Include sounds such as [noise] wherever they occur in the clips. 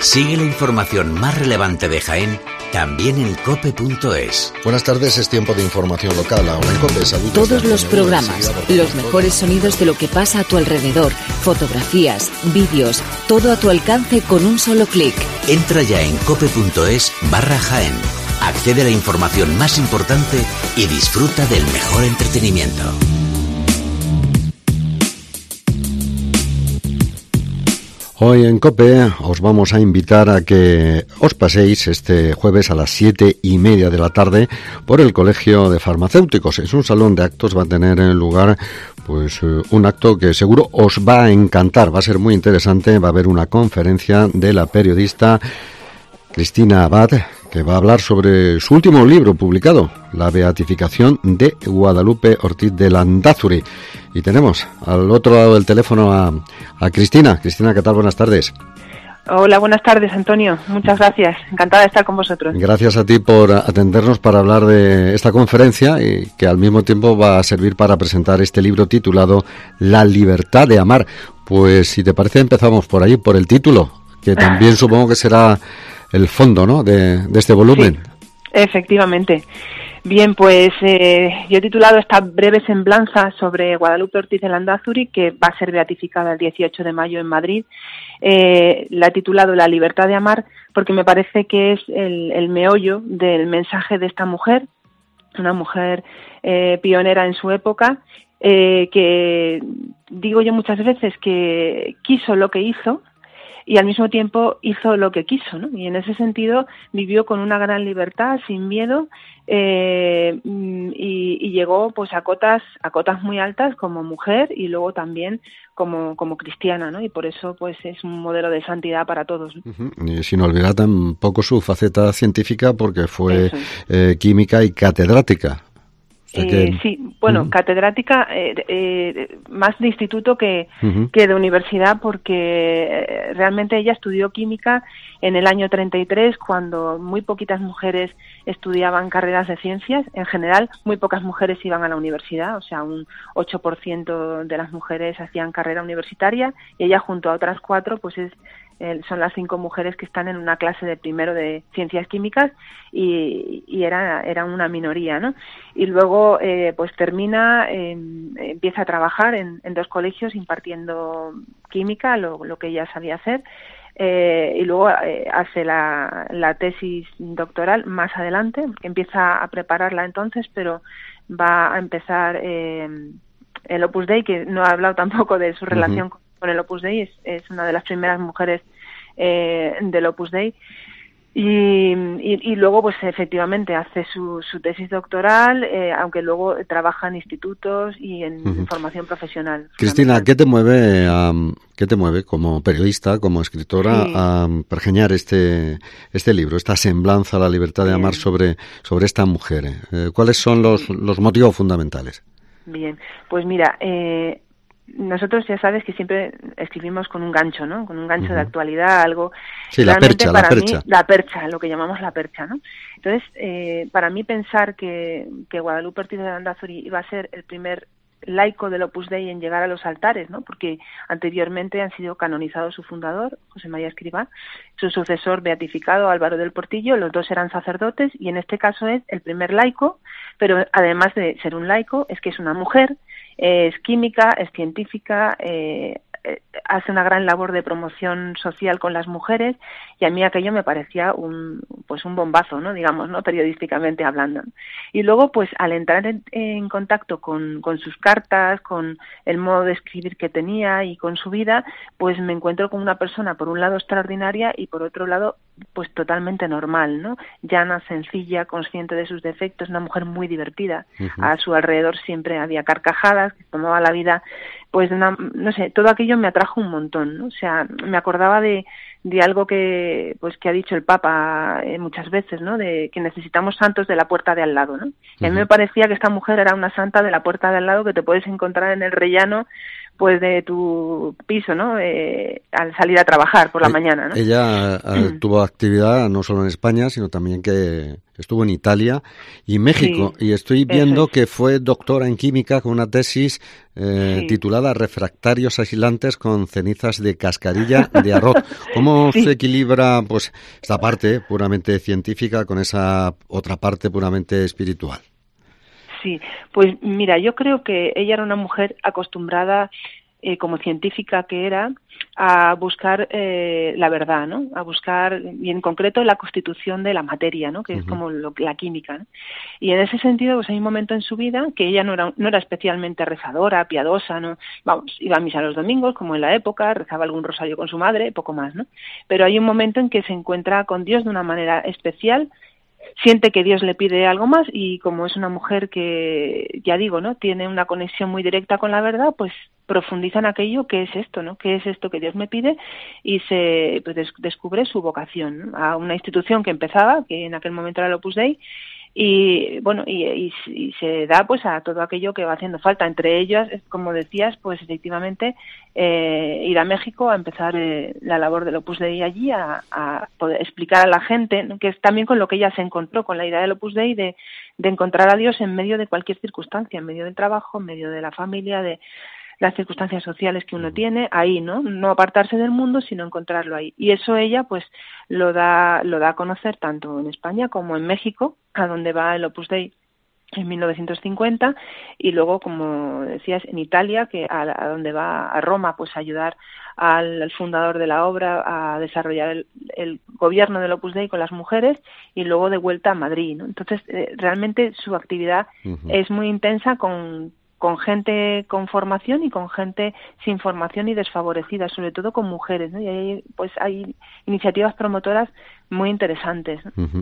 Sigue la información más relevante de Jaén también en cope.es. Buenas tardes, es tiempo de información local. Ahora en Cope, saludos. Todos los programas, los mejores sonidos de lo que pasa a tu alrededor, fotografías, vídeos, todo a tu alcance con un solo clic. Entra ya en cope.es barra Jaén. Accede a la información más importante y disfruta del mejor entretenimiento. Hoy en COPE os vamos a invitar a que os paséis este jueves a las siete y media de la tarde por el Colegio de Farmacéuticos. Es un salón de actos, va a tener en lugar pues eh, un acto que seguro os va a encantar, va a ser muy interesante, va a haber una conferencia de la periodista Cristina Abad, que va a hablar sobre su último libro publicado, La Beatificación de Guadalupe Ortiz de Landazuri. Y tenemos al otro lado del teléfono a, a Cristina. Cristina, ¿qué tal? Buenas tardes. Hola, buenas tardes, Antonio. Muchas gracias. Encantada de estar con vosotros. Gracias a ti por atendernos para hablar de esta conferencia y que al mismo tiempo va a servir para presentar este libro titulado La libertad de amar. Pues si te parece empezamos por ahí, por el título, que también [laughs] supongo que será el fondo ¿no? de, este volumen. Sí, efectivamente. Bien, pues eh, yo he titulado esta breve semblanza sobre Guadalupe Ortiz de Landazuri, que va a ser beatificada el 18 de mayo en Madrid. Eh, la he titulado La libertad de amar porque me parece que es el, meollo del mensaje de esta mujer, una mujer eh, pionera en su época, que digo yo muchas veces que quiso lo que hizo, y al mismo tiempo hizo lo que quiso, ¿no? Y en ese sentido vivió con una gran libertad, sin miedo, eh, y, y, llegó pues a cotas, a cotas muy altas como mujer y luego también como, como cristiana, ¿no? Y por eso pues es un modelo de santidad para todos. Y sin olvidar tampoco su faceta científica porque fue eh, química y catedrática. Eh, sí, bueno, catedrática eh, eh, más de instituto que, que de universidad porque realmente ella estudió química en el año 33 cuando muy poquitas mujeres estudiaban carreras de ciencias. En general, muy pocas mujeres iban a la universidad, o sea, un 8% de las mujeres hacían carrera universitaria y ella junto a otras cuatro pues es son las cinco mujeres que están en una clase de primero de ciencias químicas y, y era, era una minoría, ¿no? Y luego, eh, pues termina, em, empieza a trabajar en, en, dos colegios impartiendo química, lo, lo que ella sabía hacer, eh, y luego eh, hace la, la, tesis doctoral más adelante, empieza a prepararla entonces, pero va a empezar eh, el Opus Dei, que no ha hablado [laughs] tampoco de su relación con con el Opus Dei, es, es una de las primeras mujeres eh, del Opus Dei. Y, y, luego, pues efectivamente, hace su, su tesis doctoral, eh, aunque luego trabaja en institutos y en, formación profesional. Cristina, ¿qué te mueve, qué te mueve como periodista, como escritora, a pergeñar este, este libro, esta semblanza a la libertad de amar sobre, sobre esta mujer? Eh, ¿Cuáles son los, los motivos fundamentales? Bien, pues mira, eh, nosotros ya sabes que siempre escribimos con un gancho, ¿no? Con un gancho de actualidad, algo. Sí, la percha, para la percha. Mí, la percha, lo que llamamos la percha, ¿no? Entonces, eh, para mí pensar que, que Guadalupe Ortiz de Landazuri iba a ser el primer laico del Opus Dei en llegar a los altares, ¿no? Porque anteriormente han sido canonizados su fundador, José María Escribá, su sucesor beatificado, Álvaro del Portillo, los dos eran sacerdotes y en este caso es el primer laico, pero además de ser un laico, es que es una mujer, es química, es científica, eh, eh, hace una gran labor de promoción social con las mujeres y a mí aquello me parecía un pues un bombazo no digamos no periodísticamente hablando. Y luego pues al entrar en, contacto con, con, sus cartas con el modo de escribir que tenía y con su vida pues me encuentro con una persona por un lado extraordinaria y por otro lado pues totalmente normal no llana sencilla consciente de sus defectos una mujer muy divertida a su alrededor siempre había carcajadas que tomaba la vida pues no sé, todo aquello me atrajo un montón, ¿no? O sea, me acordaba de, de algo que pues que ha dicho el Papa eh, muchas veces, ¿no? De que necesitamos santos de la puerta de al lado, ¿no? Y a mí me parecía que esta mujer era una santa de la puerta de al lado que te puedes encontrar en el rellano pues de tu piso, ¿no? Eh, al salir a trabajar por la Eh, mañana, ¿no? Ella eh, [clears throat] tuvo actividad no solo en España, sino también que estuvo en Italia y México. Sí, y estoy viendo es. que fue doctora en química con una tesis eh, Sí. titulada Refractarios aislantes con cenizas de cascarilla de [laughs] arroz. ¿Cómo Sí. se equilibra pues esta parte puramente científica con esa otra parte puramente espiritual? Sí, pues mira, yo creo que ella era una mujer acostumbrada, eh, como científica que era, a buscar eh, la verdad, ¿no? A buscar, y en concreto, la constitución de la materia, ¿no? Que es como lo- la química, ¿no? Y en ese sentido, pues hay un momento en su vida que ella no era, no era especialmente rezadora, piadosa, ¿no? Vamos, iba a misa los domingos, como en la época, rezaba algún rosario con su madre, poco más, ¿no? Pero hay un momento en que se encuentra con Dios de una manera especial, siente que Dios le pide algo más y como es una mujer que, ya digo, ¿no? Tiene una conexión muy directa con la verdad, pues profundiza en aquello que es esto, ¿no? ¿Qué es esto que Dios me pide? Y se pues, des- descubre su vocación a una institución que empezaba, que en aquel momento era el Opus Dei, y bueno y, y- se da pues a todo aquello que va haciendo falta entre ellas como decías pues efectivamente eh, ir a México a empezar eh, la labor del Opus Dei allí a, a poder explicar a la gente ¿no? que es también con lo que ella se encontró con la idea del Opus Dei de, de encontrar a Dios en medio de cualquier circunstancia en medio del trabajo en medio de la familia de las circunstancias sociales que uno tiene ahí, ¿no? No apartarse del mundo, sino encontrarlo ahí. Y eso ella, pues, lo da, lo da a conocer tanto en España como en México, a donde va el Opus Dei en 1950 y luego como decías en Italia que a, a donde va a Roma pues a ayudar al, al fundador de la obra a desarrollar el, el gobierno del Opus Dei con las mujeres y luego de vuelta a Madrid ¿no? entonces eh, realmente su actividad es muy intensa con con gente con formación y con gente sin formación y desfavorecida, sobre todo con mujeres, ¿no? Y ahí, pues hay iniciativas promotoras muy interesantes.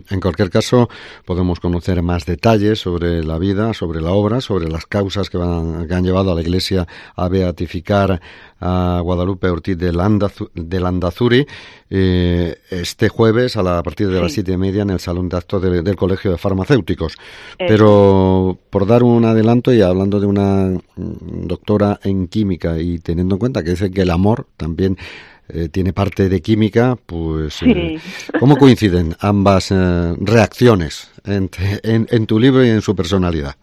En cualquier caso, podemos conocer más detalles sobre la vida, sobre la obra, sobre las causas que, van- que han llevado a la Iglesia a beatificar a Guadalupe Ortiz de, Landazu- de Landazuri eh, este jueves a, la- a partir de las siete y media en el Salón de Actos de- del Colegio de Farmacéuticos. Pero por dar un adelanto y hablando de una mm, doctora en química y teniendo en cuenta que dice que el amor también eh, tiene parte de química, pues eh, Sí. ¿cómo coinciden ambas eh, reacciones en, en tu libro y en su personalidad?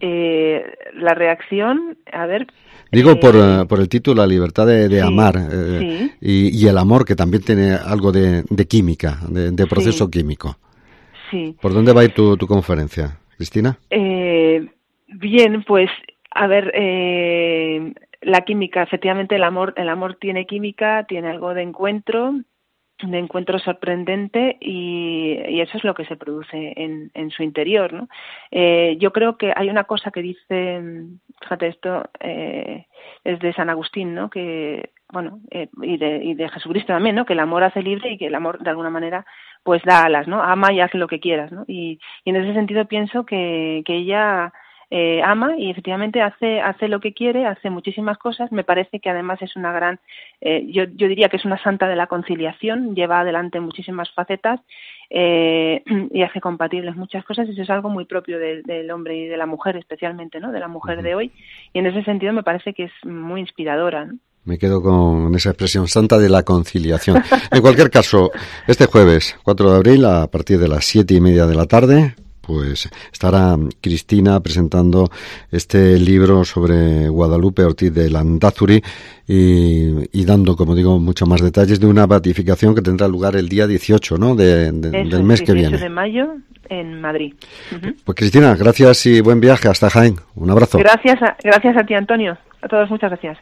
Eh, la reacción, a ver. Digo eh, por, eh, por el título La libertad de, de sí, amar eh, sí. y, y el amor que también tiene algo de, de química, de, de proceso químico. Sí. ¿Por dónde va a ir tu, tu conferencia, Cristina? Eh, bien, pues, a ver, eh, la química, efectivamente, el amor, el amor tiene química, tiene algo de encuentro, de encuentro sorprendente y, eso es lo que se produce en, en su interior, ¿no? Eh, yo creo que hay una cosa que dice, fíjate, esto eh, es de San Agustín, ¿no? Que, bueno, eh, y, de, y de Jesucristo también, ¿no? Que el amor hace libre y que el amor, de alguna manera, pues da alas, ¿no? Ama y haz lo que quieras, ¿no? Y, y en ese sentido pienso que, que ella eh, ama y efectivamente hace hace lo que quiere, hace muchísimas cosas. Me parece que además es una gran, eh, yo, yo diría que es una santa de la conciliación, lleva adelante muchísimas facetas eh, [clears throat] y hace compatibles muchas cosas. Y eso es algo muy propio del, del hombre y de la mujer, especialmente, ¿no? De la mujer de hoy. Y en ese sentido me parece que es muy inspiradora. ¿no? Me quedo con esa expresión santa de la conciliación. En cualquier caso, este jueves 4 de abril, a partir de las siete y media de la tarde, pues estará Cristina presentando este libro sobre Guadalupe Ortiz de Landazuri y, y dando, como digo, muchos más detalles de una beatificación que tendrá lugar el día 18 ¿no? de, de, Eso del es, mes que 18 viene. de mayo en Madrid. Pues Cristina, gracias y buen viaje hasta Jaén. Un abrazo. Gracias a, gracias a ti, Antonio. A todos, muchas gracias.